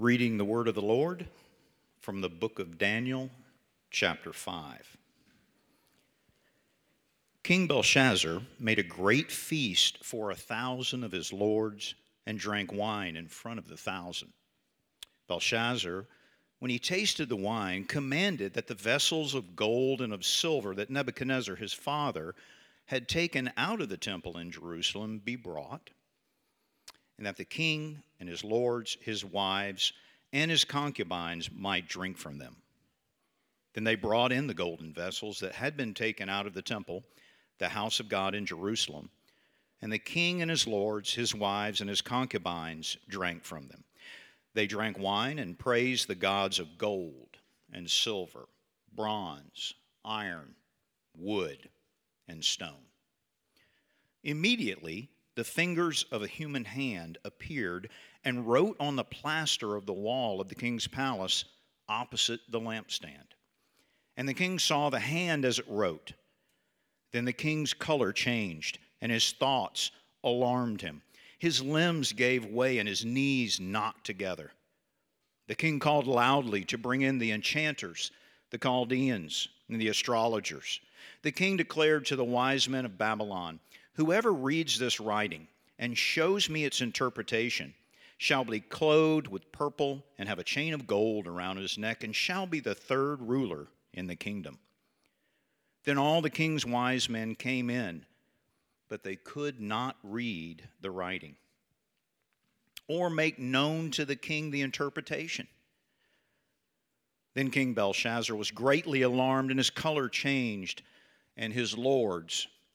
Reading the word of the Lord from the book of Daniel, chapter 5. King Belshazzar made a great feast for a thousand of his lords and drank wine in front of the thousand. Belshazzar, when he tasted the wine, commanded that the vessels of gold and of silver that Nebuchadnezzar his father had taken out of the temple in Jerusalem be brought and that the king and his lords, his wives, and his concubines might drink from them. Then they brought in the golden vessels that had been taken out of the temple, the house of God in Jerusalem, and the king and his lords, his wives, and his concubines drank from them. They drank wine and praised the gods of gold and silver, bronze, iron, wood, and stone. Immediately, the fingers of a human hand appeared and wrote on the plaster of the wall of the king's palace opposite the lampstand. And the king saw the hand as it wrote. Then the king's color changed, and his thoughts alarmed him. His limbs gave way, and his knees knocked together. The king called loudly to bring in the enchanters, the Chaldeans, and the astrologers. The king declared to the wise men of Babylon, Whoever reads this writing and shows me its interpretation shall be clothed with purple and have a chain of gold around his neck and shall be the third ruler in the kingdom. Then all the king's wise men came in, but they could not read the writing or make known to the king the interpretation. Then King Belshazzar was greatly alarmed, and his color changed, and his lords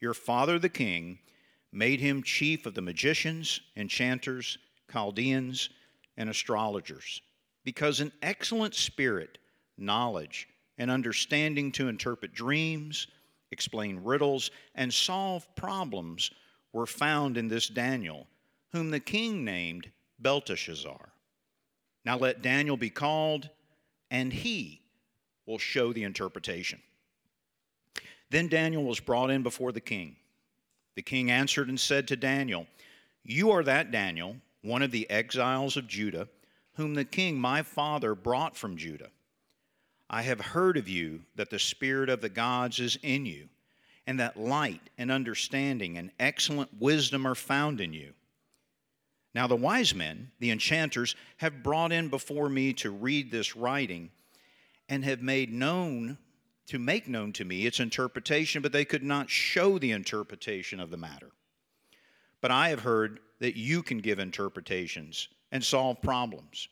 your father the king made him chief of the magicians, enchanters, Chaldeans, and astrologers, because an excellent spirit, knowledge, and understanding to interpret dreams, explain riddles, and solve problems were found in this Daniel, whom the king named Belteshazzar. Now let Daniel be called, and he will show the interpretation. Then Daniel was brought in before the king. The king answered and said to Daniel, You are that Daniel, one of the exiles of Judah, whom the king my father brought from Judah. I have heard of you that the Spirit of the gods is in you, and that light and understanding and excellent wisdom are found in you. Now, the wise men, the enchanters, have brought in before me to read this writing, and have made known to make known to me its interpretation, but they could not show the interpretation of the matter. But I have heard that you can give interpretations and solve problems.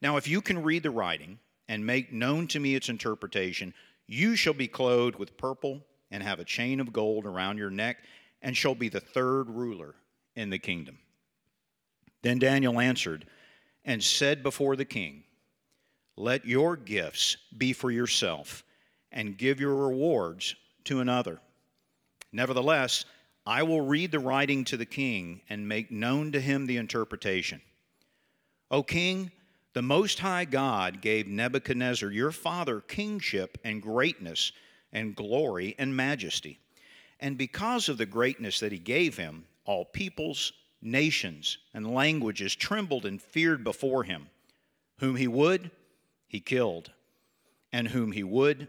Now, if you can read the writing and make known to me its interpretation, you shall be clothed with purple and have a chain of gold around your neck, and shall be the third ruler in the kingdom. Then Daniel answered and said before the king, Let your gifts be for yourself and give your rewards to another. Nevertheless, I will read the writing to the king and make known to him the interpretation. O king, the Most High God gave Nebuchadnezzar your father kingship and greatness and glory and majesty. And because of the greatness that he gave him, all peoples, nations, and languages trembled and feared before him. Whom he would, he killed, and whom he would,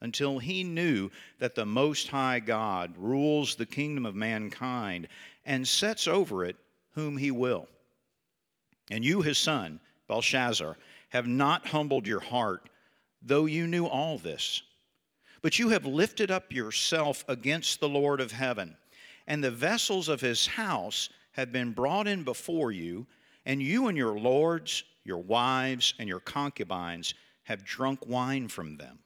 until he knew that the Most High God rules the kingdom of mankind and sets over it whom he will. And you, his son, Belshazzar, have not humbled your heart, though you knew all this. But you have lifted up yourself against the Lord of heaven, and the vessels of his house have been brought in before you, and you and your lords, your wives, and your concubines have drunk wine from them.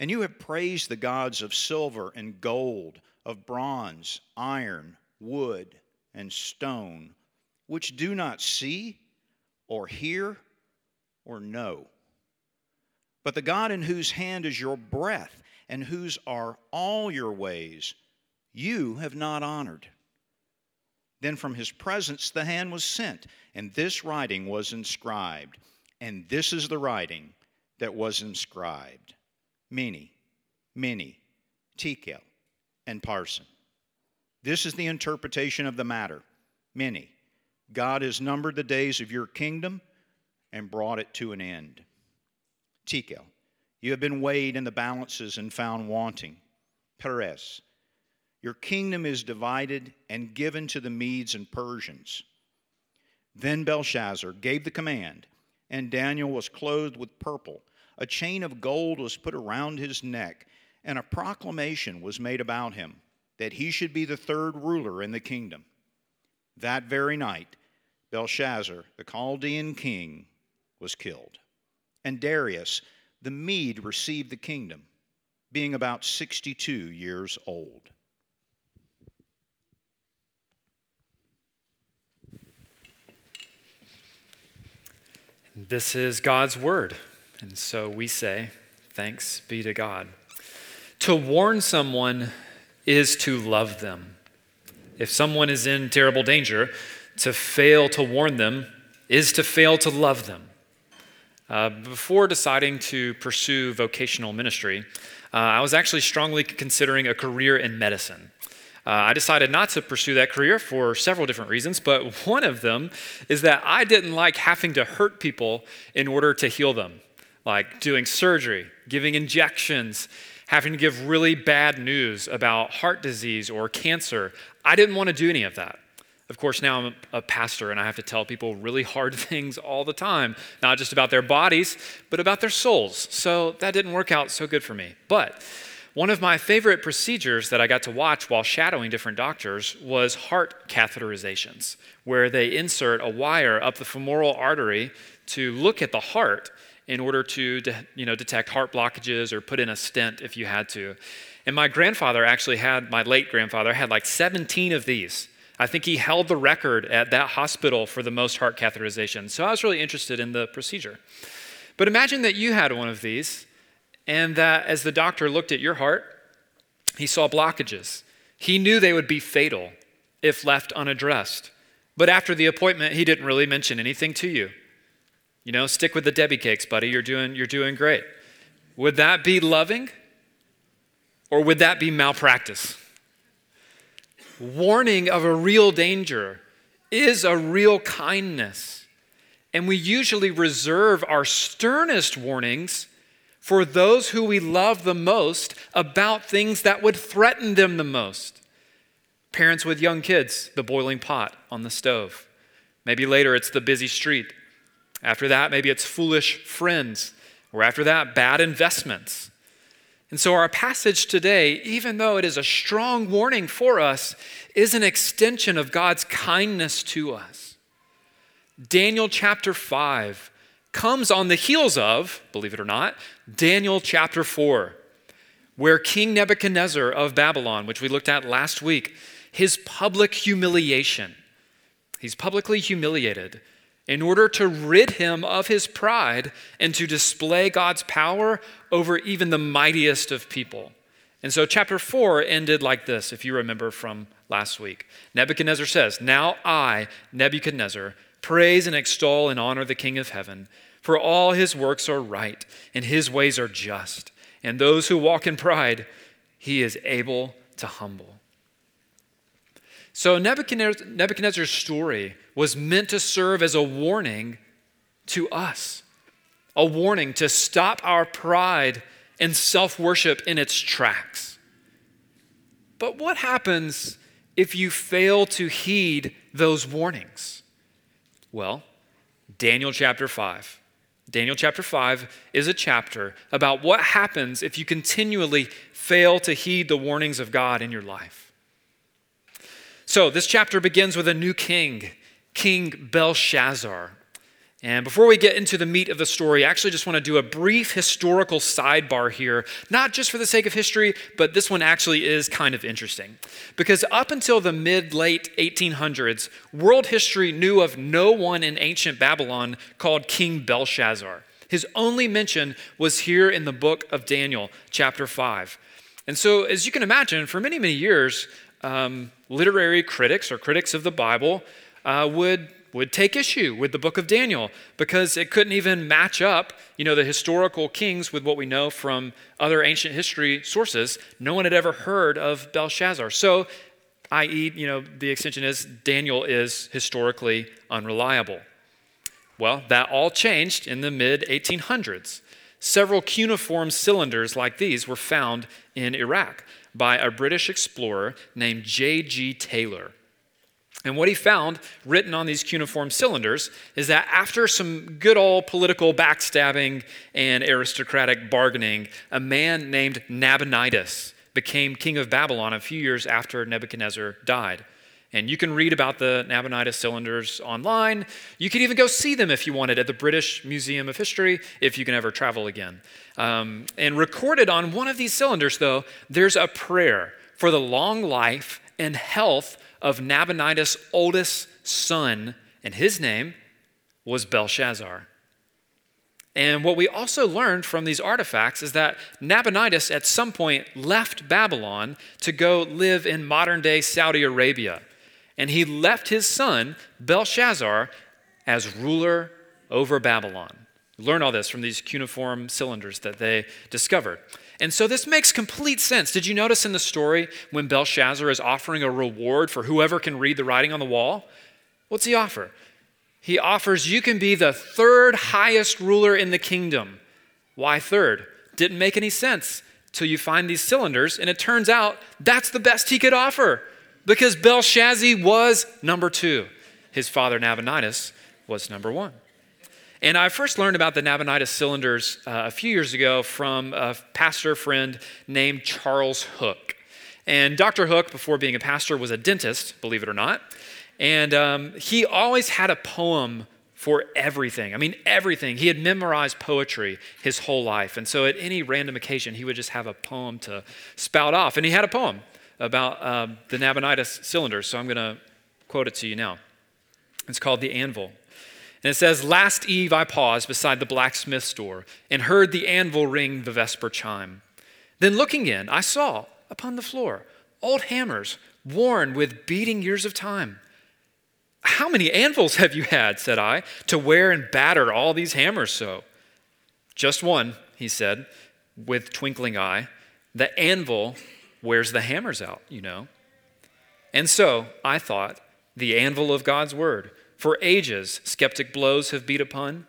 And you have praised the gods of silver and gold, of bronze, iron, wood, and stone, which do not see or hear or know. But the God in whose hand is your breath and whose are all your ways, you have not honored. Then from his presence the hand was sent, and this writing was inscribed. And this is the writing that was inscribed Mene, many, Tekel, and Parsin. This is the interpretation of the matter. Mene. God has numbered the days of your kingdom and brought it to an end. Tekel, you have been weighed in the balances and found wanting. Peres, your kingdom is divided and given to the Medes and Persians. Then Belshazzar gave the command, and Daniel was clothed with purple. A chain of gold was put around his neck, and a proclamation was made about him that he should be the third ruler in the kingdom. That very night, Belshazzar, the Chaldean king, was killed. And Darius, the Mede, received the kingdom, being about 62 years old. This is God's word. And so we say, Thanks be to God. To warn someone is to love them. If someone is in terrible danger, to fail to warn them is to fail to love them. Uh, before deciding to pursue vocational ministry, uh, I was actually strongly considering a career in medicine. Uh, I decided not to pursue that career for several different reasons, but one of them is that I didn't like having to hurt people in order to heal them, like doing surgery, giving injections, having to give really bad news about heart disease or cancer. I didn't want to do any of that. Of course, now I'm a pastor and I have to tell people really hard things all the time, not just about their bodies, but about their souls. So that didn't work out so good for me. But one of my favorite procedures that I got to watch while shadowing different doctors was heart catheterizations, where they insert a wire up the femoral artery to look at the heart in order to you know, detect heart blockages or put in a stent if you had to. And my grandfather actually had, my late grandfather had like 17 of these I think he held the record at that hospital for the most heart catheterization. So I was really interested in the procedure. But imagine that you had one of these, and that as the doctor looked at your heart, he saw blockages. He knew they would be fatal if left unaddressed. But after the appointment, he didn't really mention anything to you. You know, stick with the Debbie cakes, buddy. You're doing, you're doing great. Would that be loving? Or would that be malpractice? warning of a real danger is a real kindness. And we usually reserve our sternest warnings for those who we love the most about things that would threaten them the most. Parents with young kids, the boiling pot on the stove. Maybe later it's the busy street. After that, maybe it's foolish friends. Or after that, bad investments. And so, our passage today, even though it is a strong warning for us, is an extension of God's kindness to us. Daniel chapter 5 comes on the heels of, believe it or not, Daniel chapter 4, where King Nebuchadnezzar of Babylon, which we looked at last week, his public humiliation, he's publicly humiliated in order to rid him of his pride and to display God's power over even the mightiest of people. And so, chapter 4 ended like this, if you remember from last week. Nebuchadnezzar says, Now I, Nebuchadnezzar, praise and extol and honor the King of heaven, for all his works are right, and his ways are just. And those who walk in pride, he is able to humble. So, Nebuchadnezzar's story was meant to serve as a warning to us, a warning to stop our pride and self worship in its tracks. But what happens if you fail to heed those warnings? Well, Daniel chapter 5. Daniel chapter 5 is a chapter about what happens if you continually fail to heed the warnings of God in your life. So, this chapter begins with a new king, King Belshazzar. And before we get into the meat of the story, I actually just want to do a brief historical sidebar here, not just for the sake of history, but this one actually is kind of interesting. Because up until the mid late 1800s, world history knew of no one in ancient Babylon called King Belshazzar. His only mention was here in the book of Daniel, chapter 5. And so, as you can imagine, for many, many years, um, literary critics or critics of the Bible uh, would would take issue with the book of Daniel because it couldn't even match up, you know, the historical kings with what we know from other ancient history sources. No one had ever heard of Belshazzar. So, i.e., you know, the extension is Daniel is historically unreliable. Well, that all changed in the mid 1800s. Several cuneiform cylinders like these were found in Iraq by a British explorer named J.G. Taylor. And what he found written on these cuneiform cylinders is that after some good old political backstabbing and aristocratic bargaining, a man named Nabonidus became king of Babylon a few years after Nebuchadnezzar died. And you can read about the Nabonidus cylinders online. You could even go see them if you wanted at the British Museum of History, if you can ever travel again. Um, and recorded on one of these cylinders, though, there's a prayer for the long life and health of Nabonidus' oldest son, and his name was Belshazzar. And what we also learned from these artifacts is that Nabonidus at some point left Babylon to go live in modern day Saudi Arabia. And he left his son, Belshazzar, as ruler over Babylon. Learn all this from these cuneiform cylinders that they discovered. And so this makes complete sense. Did you notice in the story when Belshazzar is offering a reward for whoever can read the writing on the wall? What's he offer? He offers, You can be the third highest ruler in the kingdom. Why third? Didn't make any sense till you find these cylinders, and it turns out that's the best he could offer because Belshazzar was number two. His father Nabonidus was number one. And I first learned about the Nabonidus cylinders uh, a few years ago from a pastor friend named Charles Hook. And Dr. Hook, before being a pastor, was a dentist, believe it or not. And um, he always had a poem for everything. I mean, everything. He had memorized poetry his whole life. And so at any random occasion, he would just have a poem to spout off. And he had a poem about uh, the Nabonidus cylinder, So I'm going to quote it to you now. It's called The Anvil. And it says, Last eve I paused beside the blacksmith's door and heard the anvil ring the vesper chime. Then looking in, I saw upon the floor old hammers worn with beating years of time. How many anvils have you had, said I, to wear and batter all these hammers so? Just one, he said, with twinkling eye. The anvil wears the hammers out, you know. And so I thought, the anvil of God's word for ages, skeptic blows have beat upon.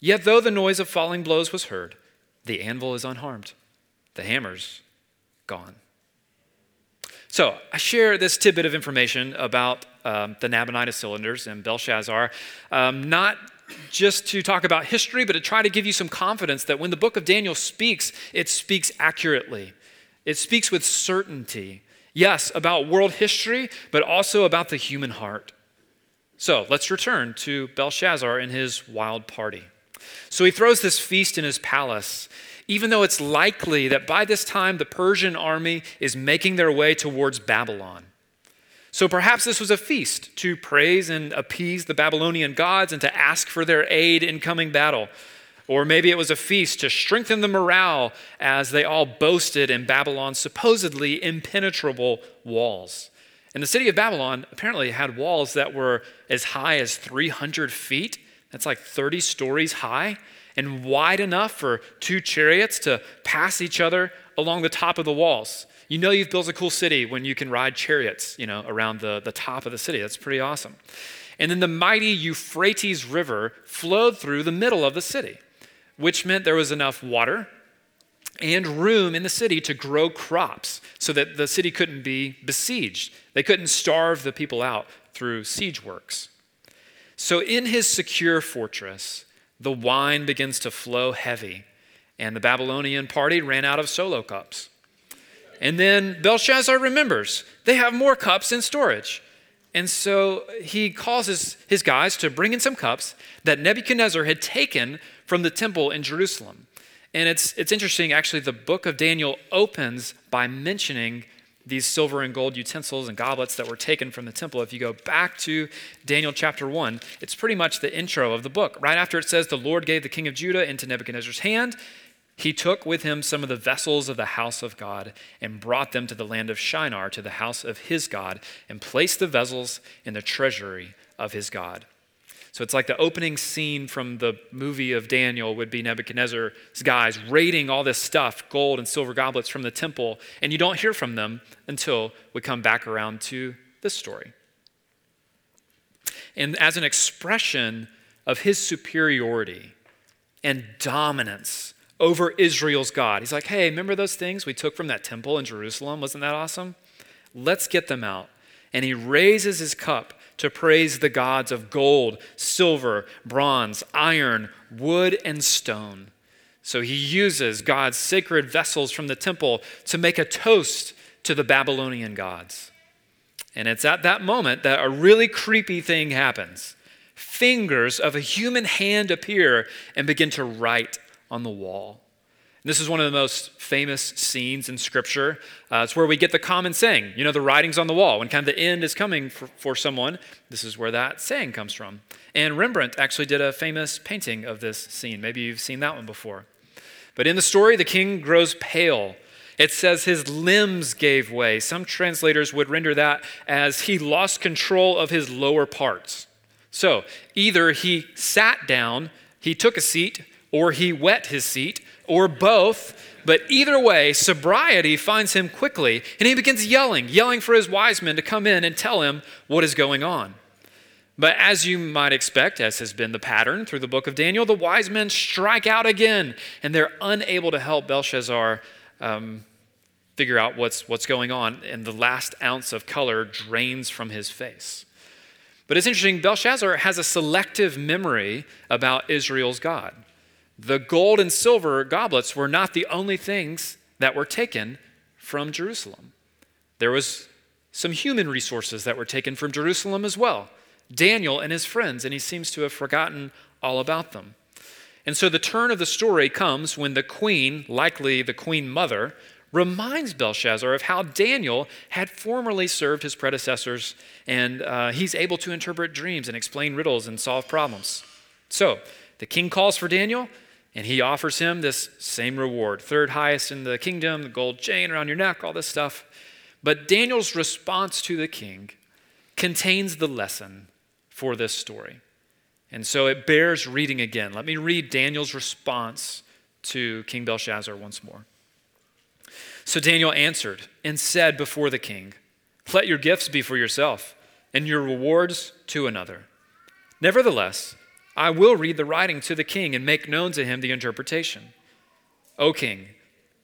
Yet, though the noise of falling blows was heard, the anvil is unharmed, the hammer's gone. So, I share this tidbit of information about um, the Nabonidus cylinders and Belshazzar, um, not just to talk about history, but to try to give you some confidence that when the book of Daniel speaks, it speaks accurately. It speaks with certainty. Yes, about world history, but also about the human heart. So let's return to Belshazzar and his wild party. So he throws this feast in his palace, even though it's likely that by this time the Persian army is making their way towards Babylon. So perhaps this was a feast to praise and appease the Babylonian gods and to ask for their aid in coming battle. Or maybe it was a feast to strengthen the morale as they all boasted in Babylon's supposedly impenetrable walls. And the city of Babylon apparently had walls that were as high as 300 feet. That's like 30 stories high and wide enough for two chariots to pass each other along the top of the walls. You know you've built a cool city when you can ride chariots, you know, around the, the top of the city. That's pretty awesome. And then the mighty Euphrates River flowed through the middle of the city, which meant there was enough water and room in the city to grow crops so that the city couldn't be besieged. They couldn't starve the people out through siege works. So, in his secure fortress, the wine begins to flow heavy, and the Babylonian party ran out of solo cups. And then Belshazzar remembers they have more cups in storage. And so he calls his, his guys to bring in some cups that Nebuchadnezzar had taken from the temple in Jerusalem. And it's, it's interesting, actually, the book of Daniel opens by mentioning these silver and gold utensils and goblets that were taken from the temple. If you go back to Daniel chapter 1, it's pretty much the intro of the book. Right after it says, The Lord gave the king of Judah into Nebuchadnezzar's hand, he took with him some of the vessels of the house of God and brought them to the land of Shinar, to the house of his God, and placed the vessels in the treasury of his God. So it's like the opening scene from the movie of Daniel would be Nebuchadnezzar's guys raiding all this stuff, gold and silver goblets from the temple, and you don't hear from them until we come back around to this story. And as an expression of his superiority and dominance over Israel's God. He's like, hey, remember those things we took from that temple in Jerusalem? Wasn't that awesome? Let's get them out. And he raises his cup to praise the gods of gold, silver, bronze, iron, wood, and stone. So he uses God's sacred vessels from the temple to make a toast to the Babylonian gods. And it's at that moment that a really creepy thing happens. Fingers of a human hand appear and begin to write on the wall. This is one of the most famous scenes in Scripture. Uh, it's where we get the common saying, you know, the writings on the wall. When kind of the end is coming for, for someone, this is where that saying comes from. And Rembrandt actually did a famous painting of this scene. Maybe you've seen that one before. But in the story, the king grows pale. It says his limbs gave way. Some translators would render that as he lost control of his lower parts. So either he sat down, he took a seat, or he wet his seat, or both. But either way, sobriety finds him quickly, and he begins yelling, yelling for his wise men to come in and tell him what is going on. But as you might expect, as has been the pattern through the book of Daniel, the wise men strike out again, and they're unable to help Belshazzar um, figure out what's, what's going on, and the last ounce of color drains from his face. But it's interesting, Belshazzar has a selective memory about Israel's God. The gold and silver goblets were not the only things that were taken from Jerusalem. There was some human resources that were taken from Jerusalem as well. Daniel and his friends, and he seems to have forgotten all about them. And so the turn of the story comes when the queen, likely the queen mother, reminds Belshazzar of how Daniel had formerly served his predecessors, and uh, he's able to interpret dreams and explain riddles and solve problems. So the king calls for Daniel, and he offers him this same reward third highest in the kingdom, the gold chain around your neck, all this stuff. But Daniel's response to the king contains the lesson for this story. And so it bears reading again. Let me read Daniel's response to King Belshazzar once more. So Daniel answered and said before the king, Let your gifts be for yourself, and your rewards to another. Nevertheless, I will read the writing to the king and make known to him the interpretation. O king,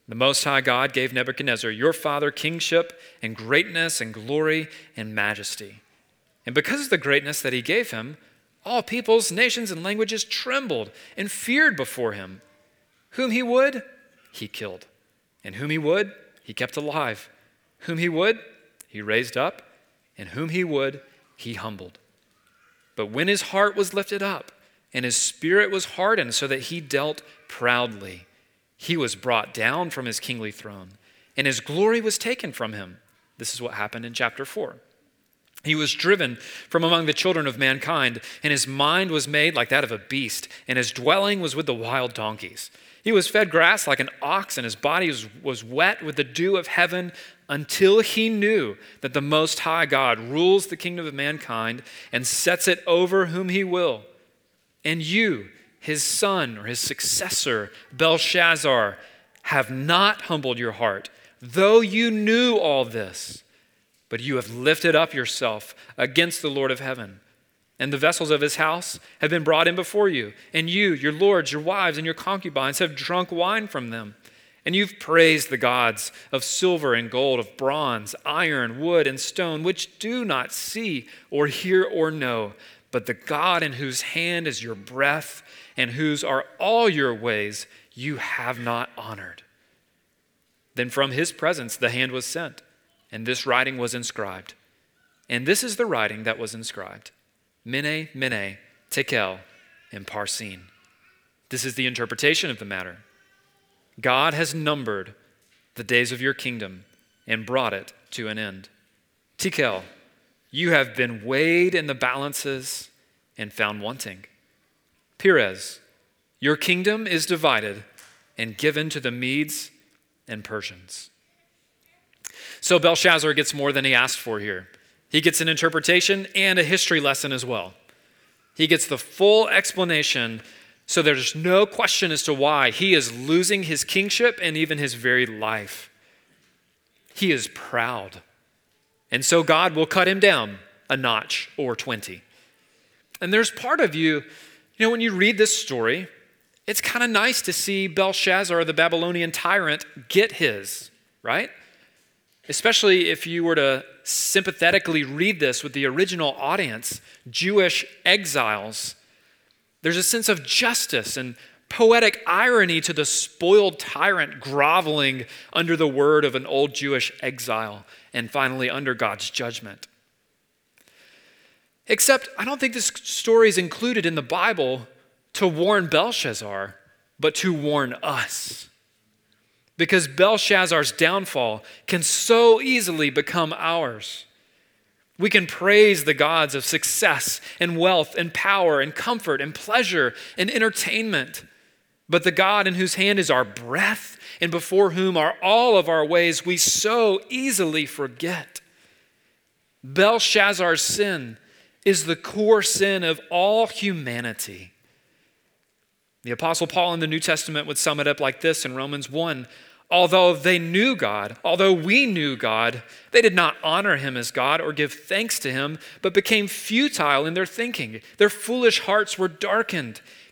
the Most High God gave Nebuchadnezzar, your father, kingship and greatness and glory and majesty. And because of the greatness that he gave him, all peoples, nations, and languages trembled and feared before him. Whom he would, he killed. And whom he would, he kept alive. Whom he would, he raised up. And whom he would, he humbled. But when his heart was lifted up, and his spirit was hardened so that he dealt proudly. He was brought down from his kingly throne, and his glory was taken from him. This is what happened in chapter 4. He was driven from among the children of mankind, and his mind was made like that of a beast, and his dwelling was with the wild donkeys. He was fed grass like an ox, and his body was, was wet with the dew of heaven until he knew that the Most High God rules the kingdom of mankind and sets it over whom he will. And you, his son or his successor, Belshazzar, have not humbled your heart, though you knew all this. But you have lifted up yourself against the Lord of heaven. And the vessels of his house have been brought in before you. And you, your lords, your wives, and your concubines have drunk wine from them. And you've praised the gods of silver and gold, of bronze, iron, wood, and stone, which do not see or hear or know but the God in whose hand is your breath and whose are all your ways, you have not honored. Then from his presence the hand was sent, and this writing was inscribed. And this is the writing that was inscribed Mene, Mene, Tekel, and Parsin. This is the interpretation of the matter. God has numbered the days of your kingdom and brought it to an end. Tekel, you have been weighed in the balances and found wanting. Peres, your kingdom is divided and given to the Medes and Persians. So Belshazzar gets more than he asked for here. He gets an interpretation and a history lesson as well. He gets the full explanation, so there's no question as to why he is losing his kingship and even his very life. He is proud. And so God will cut him down a notch or 20. And there's part of you, you know, when you read this story, it's kind of nice to see Belshazzar, the Babylonian tyrant, get his, right? Especially if you were to sympathetically read this with the original audience, Jewish exiles. There's a sense of justice and poetic irony to the spoiled tyrant groveling under the word of an old Jewish exile and finally under God's judgment. Except, I don't think this story is included in the Bible to warn Belshazzar, but to warn us. Because Belshazzar's downfall can so easily become ours. We can praise the gods of success and wealth and power and comfort and pleasure and entertainment. But the God in whose hand is our breath and before whom are all of our ways, we so easily forget. Belshazzar's sin is the core sin of all humanity. The Apostle Paul in the New Testament would sum it up like this in Romans 1 Although they knew God, although we knew God, they did not honor him as God or give thanks to him, but became futile in their thinking. Their foolish hearts were darkened.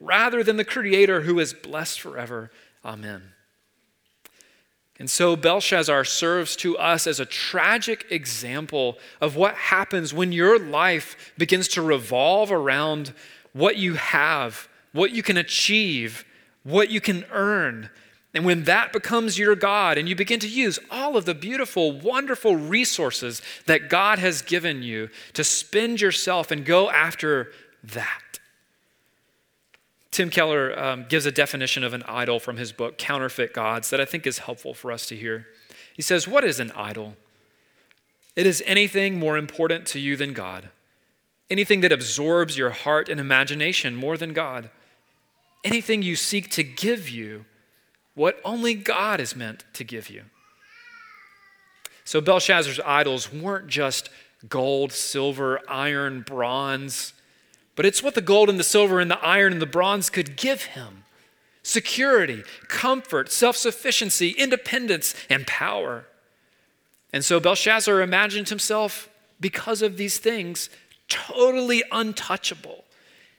rather than the Creator who is blessed forever. Amen. And so Belshazzar serves to us as a tragic example of what happens when your life begins to revolve around what you have, what you can achieve, what you can earn. And when that becomes your God and you begin to use all of the beautiful, wonderful resources that God has given you to spend yourself and go after that. Tim Keller um, gives a definition of an idol from his book, Counterfeit Gods, that I think is helpful for us to hear. He says, What is an idol? It is anything more important to you than God, anything that absorbs your heart and imagination more than God, anything you seek to give you what only God is meant to give you. So Belshazzar's idols weren't just gold, silver, iron, bronze but it's what the gold and the silver and the iron and the bronze could give him security, comfort, self sufficiency, independence, and power. And so Belshazzar imagined himself, because of these things, totally untouchable,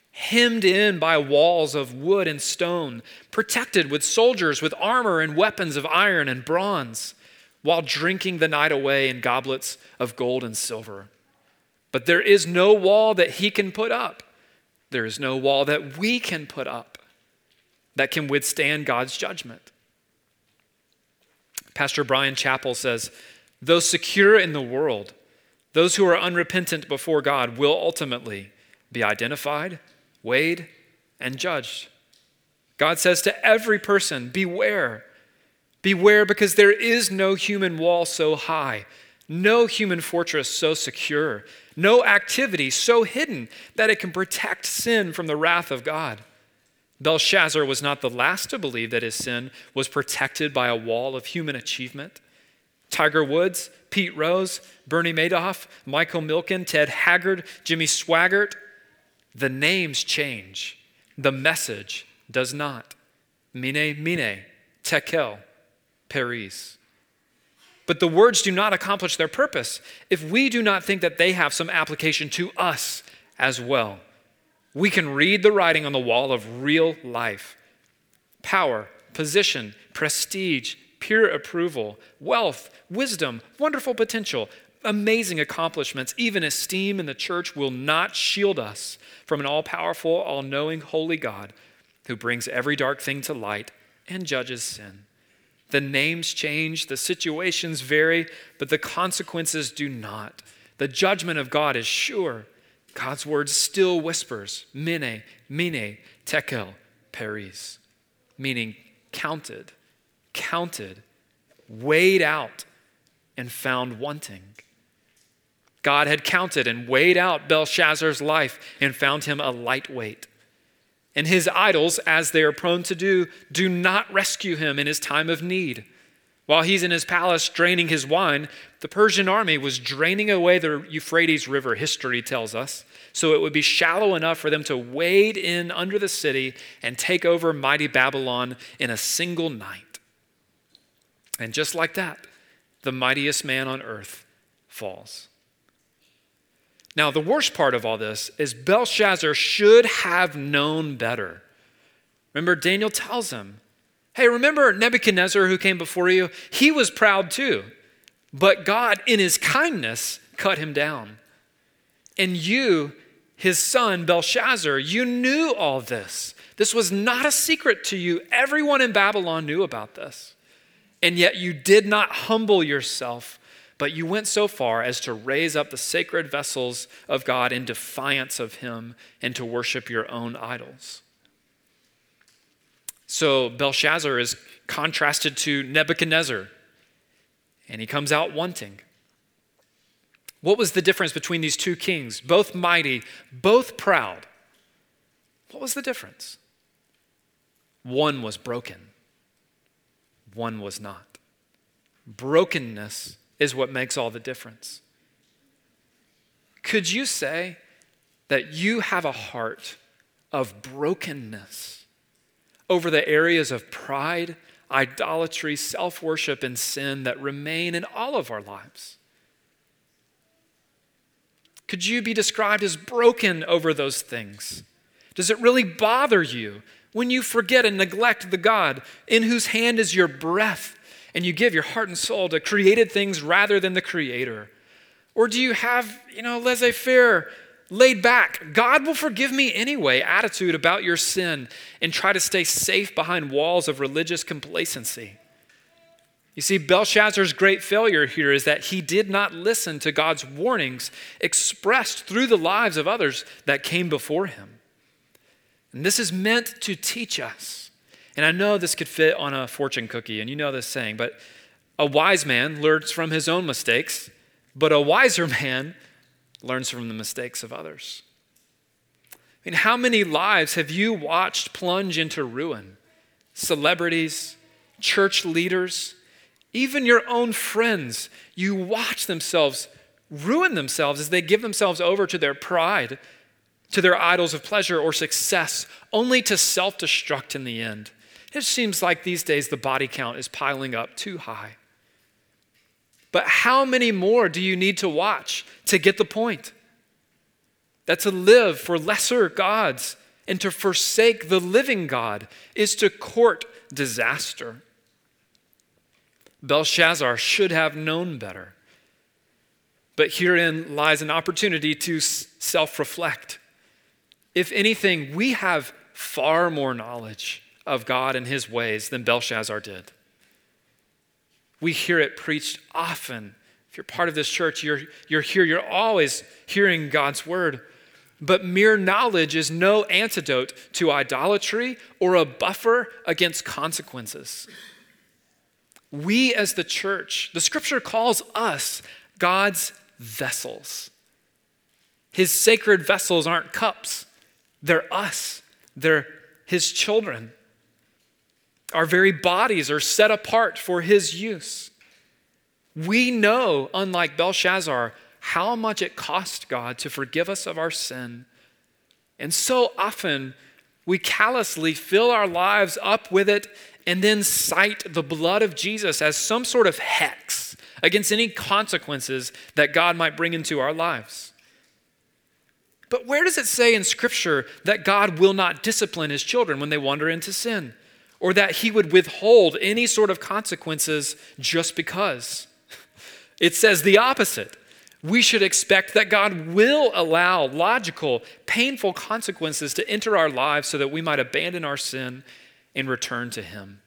hemmed in by walls of wood and stone, protected with soldiers with armor and weapons of iron and bronze, while drinking the night away in goblets of gold and silver. But there is no wall that he can put up there is no wall that we can put up that can withstand God's judgment. Pastor Bryan Chapell says, Those secure in the world, those who are unrepentant before God will ultimately be identified, weighed, and judged. God says to every person, Beware. Beware because there is no human wall so high, no human fortress so secure no activity so hidden that it can protect sin from the wrath of God. Belshazzar was not the last to believe that his sin was protected by a wall of human achievement. Tiger Woods, Pete Rose, Bernie Madoff, Michael Milken, Ted Haggard, Jimmy Swaggart, the names change. The message does not. Mene, mene, tekel, peres. But the words do not accomplish their purpose if we do not think that they have some application to us as well. We can read the writing on the wall of real life power, position, prestige, peer approval, wealth, wisdom, wonderful potential, amazing accomplishments, even esteem in the church will not shield us from an all powerful, all knowing, holy God who brings every dark thing to light and judges sin. The names change, the situations vary, but the consequences do not. The judgment of God is sure. God's word still whispers, mene, mene, tekel, peres, meaning counted, counted, weighed out, and found wanting. God had counted and weighed out Belshazzar's life and found him a lightweight. And his idols, as they are prone to do, do not rescue him in his time of need. While he's in his palace draining his wine, the Persian army was draining away the Euphrates River, history tells us, so it would be shallow enough for them to wade in under the city and take over mighty Babylon in a single night. And just like that, the mightiest man on earth falls. Now, the worst part of all this is Belshazzar should have known better. Remember, Daniel tells him, Hey, remember Nebuchadnezzar who came before you? He was proud too, but God, in his kindness, cut him down. And you, his son Belshazzar, you knew all this. This was not a secret to you. Everyone in Babylon knew about this. And yet you did not humble yourself but you went so far as to raise up the sacred vessels of God in defiance of Him and to worship your own idols. So Belshazzar is contrasted to Nebuchadnezzar, and he comes out wanting. What was the difference between these two kings? Both mighty, both proud. What was the difference? One was broken, one was not. Brokenness is what makes all the difference. Could you say that you have a heart of brokenness over the areas of pride, idolatry, self worship, and sin that remain in all of our lives? Could you be described as broken over those things? Does it really bother you when you forget and neglect the God in whose hand is your breath and you give your heart and soul to created things rather than the creator? Or do you have, you know, laissez faire, laid back, God will forgive me anyway attitude about your sin and try to stay safe behind walls of religious complacency? You see, Belshazzar's great failure here is that he did not listen to God's warnings expressed through the lives of others that came before him. And this is meant to teach us and I know this could fit on a fortune cookie, and you know this saying, but a wise man learns from his own mistakes, but a wiser man learns from the mistakes of others. I mean, how many lives have you watched plunge into ruin? Celebrities, church leaders, even your own friends, you watch themselves ruin themselves as they give themselves over to their pride, to their idols of pleasure or success, only to self destruct in the end. It seems like these days the body count is piling up too high. But how many more do you need to watch to get the point? That to live for lesser gods and to forsake the living God is to court disaster. Belshazzar should have known better. But herein lies an opportunity to self reflect. If anything, we have far more knowledge of God and his ways than Belshazzar did. We hear it preached often. If you're part of this church, you're, you're here, you're always hearing God's word. But mere knowledge is no antidote to idolatry or a buffer against consequences. We, as the church, the scripture calls us God's vessels. His sacred vessels aren't cups, they're us, they're His children. Our very bodies are set apart for his use. We know, unlike Belshazzar, how much it cost God to forgive us of our sin. And so often We callously fill our lives up with it and then cite the blood of Jesus as some sort of hex against any consequences that God might bring into our lives. But where does it say in Scripture that God will not discipline his children when they wander into sin? Or that he would withhold any sort of consequences just because? It says the opposite. We should expect that God will allow logical, painful consequences to enter our lives so that we might abandon our sin and return to him.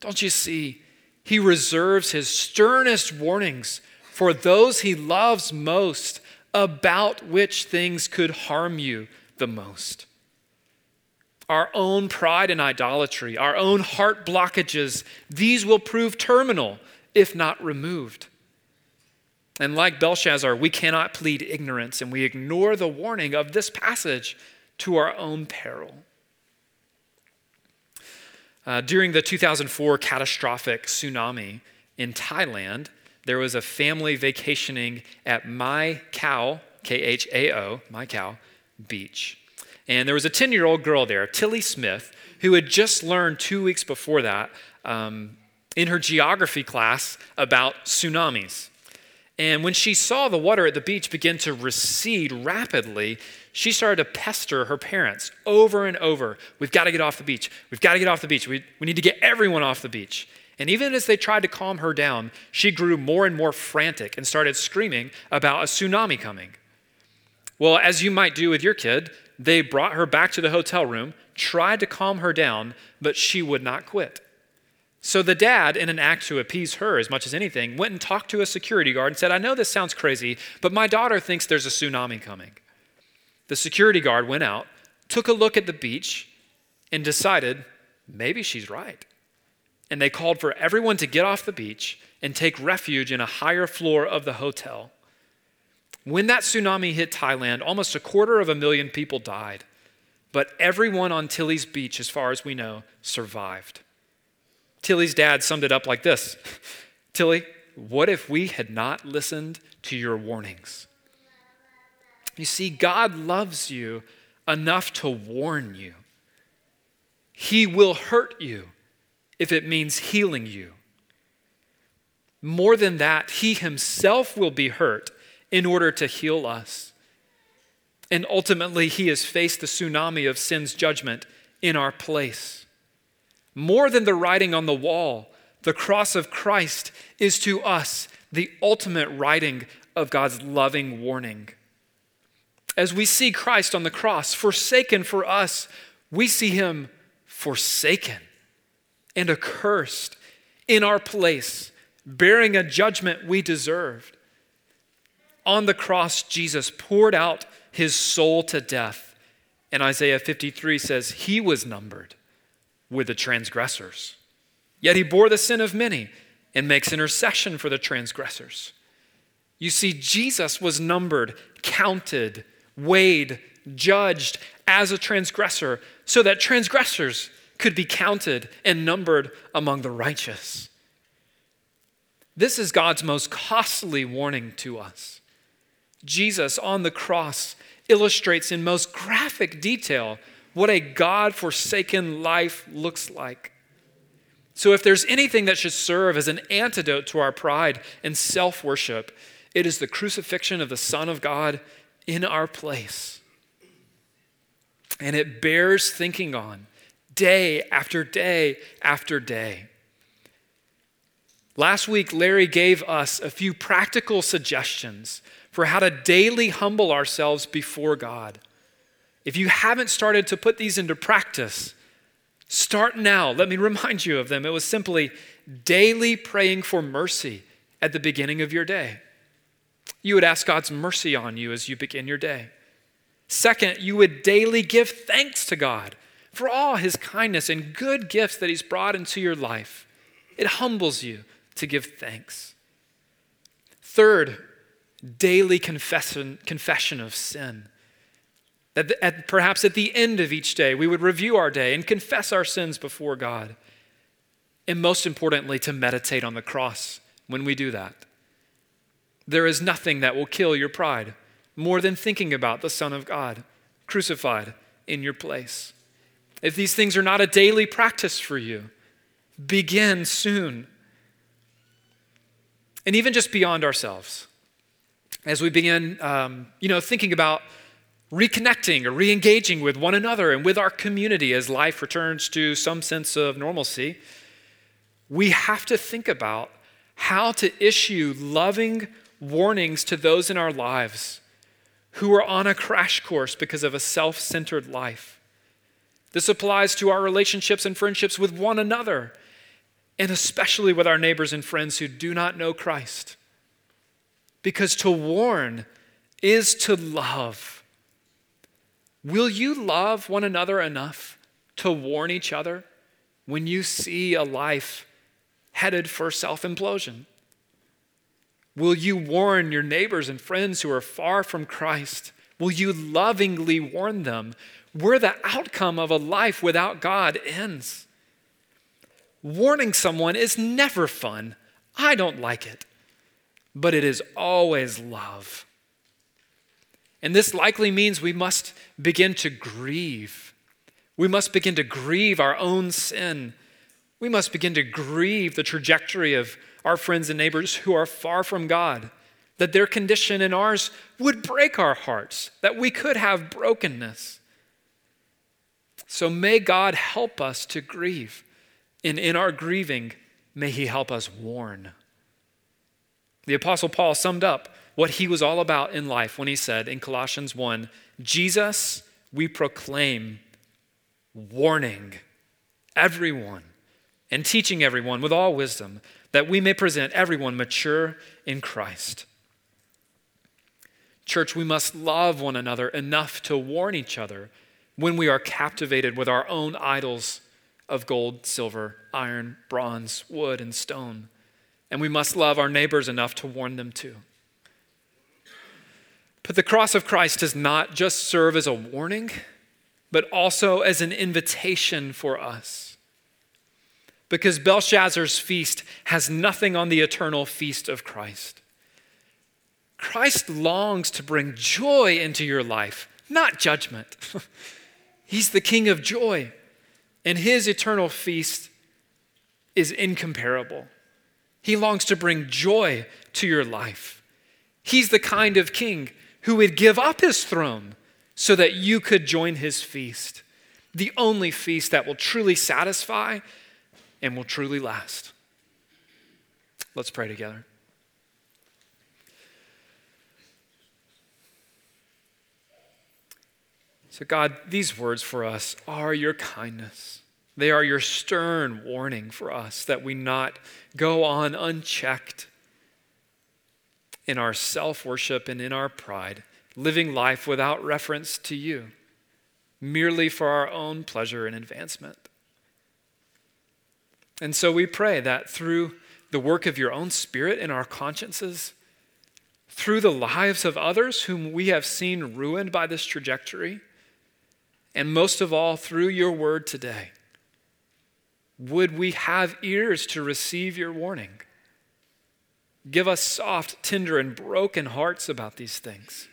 Don't you see? He reserves his sternest warnings for those he loves most about which things could harm you the most. Our own pride and idolatry, our own heart blockages, these will prove terminal if not removed. And like Belshazzar, we cannot plead ignorance and we ignore the warning of this passage to our own peril. Uh, during the 2004 catastrophic tsunami in Thailand, there was a family vacationing at Mai Khao, K H A O, Mai Khao Beach. And there was a 10 year old girl there, Tilly Smith, who had just learned two weeks before that um, in her geography class about tsunamis. And when she saw the water at the beach begin to recede rapidly, she started to pester her parents over and over. We've got to get off the beach. We've got to get off the beach. We, we need to get everyone off the beach. And even as they tried to calm her down, she grew more and more frantic and started screaming about a tsunami coming. Well, as you might do with your kid, they brought her back to the hotel room, tried to calm her down, but she would not quit. So the dad, in an act to appease her as much as anything, went and talked to a security guard and said, I know this sounds crazy, but my daughter thinks there's a tsunami coming. The security guard went out, took a look at the beach, and decided maybe she's right. And they called for everyone to get off the beach and take refuge in a higher floor of the hotel. When that tsunami hit Thailand, almost a quarter of a million people died. But everyone on Tilly's beach, as far as we know, survived. Tilly's dad summed it up like this Tilly, what if we had not listened to your warnings? You see, God loves you enough to warn you. He will hurt you if it means healing you. More than that, He Himself will be hurt in order to heal us. And ultimately, He has faced the tsunami of sin's judgment in our place. More than the writing on the wall, the cross of Christ is to us the ultimate writing of God's loving warning. As we see Christ on the cross, forsaken for us, we see him forsaken and accursed in our place, bearing a judgment we deserved. On the cross, Jesus poured out his soul to death. And Isaiah 53 says, He was numbered with the transgressors. Yet he bore the sin of many and makes intercession for the transgressors. You see, Jesus was numbered, counted, weighed, judged as a transgressor so that transgressors could be counted and numbered among the righteous. This is God's most costly warning to us. Jesus on the cross illustrates in most graphic detail what a God forsaken life looks like. So, if there's anything that should serve as an antidote to our pride and self worship, it is the crucifixion of the Son of God in our place. And it bears thinking on day after day after day. Last week, Larry gave us a few practical suggestions for how to daily humble ourselves before God. If you haven't started to put these into practice, start now. Let me remind you of them. It was simply daily praying for mercy at the beginning of your day. You would ask God's mercy on you as you begin your day. Second, you would daily give thanks to God for all his kindness and good gifts that he's brought into your life. It humbles you to give thanks. Third, daily confession, confession of sin. That at, perhaps at the end of each day, we would review our day and confess our sins before God. And most importantly, to meditate on the cross when we do that. There is nothing that will kill your pride more than thinking about the Son of God crucified in your place. If these things are not a daily practice for you, begin soon. And even just beyond ourselves, as we begin, um, you know, thinking about reconnecting or re engaging with one another and with our community as life returns to some sense of normalcy, we have to think about how to issue loving warnings to those in our lives who are on a crash course because of a self centered life. This applies to our relationships and friendships with one another, and especially with our neighbors and friends who do not know Christ. Because to warn is to love. Will you love one another enough to warn each other when you see a life headed for self implosion? Will you warn your neighbors and friends who are far from Christ? Will you lovingly warn them where the outcome of a life without God ends? Warning someone is never fun. I don't like it, but it is always love. And this likely means we must begin to grieve. We must begin to grieve our own sin. We must begin to grieve the trajectory of our friends and neighbors who are far from God, that their condition and ours would break our hearts, that we could have brokenness. So may God help us to grieve. And in our grieving, may He help us warn. The Apostle Paul summed up what he was all about in life when he said in Colossians 1 Jesus, we proclaim, warning everyone and teaching everyone with all wisdom that we may present everyone mature in Christ. Church, we must love one another enough to warn each other when we are captivated with our own idols of gold, silver, iron, bronze, wood, and stone. And we must love our neighbors enough to warn them too. But the cross of Christ does not just serve as a warning, but also as an invitation for us because Belshazzar's feast has nothing on the eternal feast of Christ. Christ longs to bring joy into your life, not judgment. He's the King of joy, and his eternal feast is incomparable. He longs to bring joy to your life. He's the kind of king who would give up his throne so that you could join his feast, the only feast that will truly satisfy and will truly last. Let's pray together. So, God, these words for us are your kindness. They are your stern warning for us that we not go on unchecked in our self worship and in our pride, living life without reference to you, merely for our own pleasure and advancement. And so we pray that through the work of your own Spirit in our consciences, through the lives of others whom we have seen ruined by this trajectory, and most of all, through your word today, would we have ears to receive your warning? Give us soft, tender, and broken hearts about these things.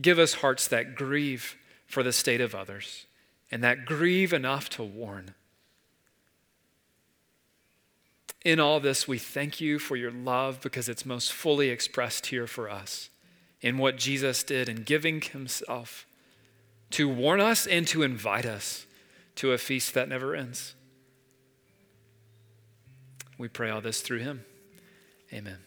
Give us hearts that grieve for the state of others and that grieve enough to warn. In all this, we thank you for your love because it's most fully expressed here for us in what Jesus did in giving himself to warn us and to invite us to a feast that never ends. We pray all this through him. Amen.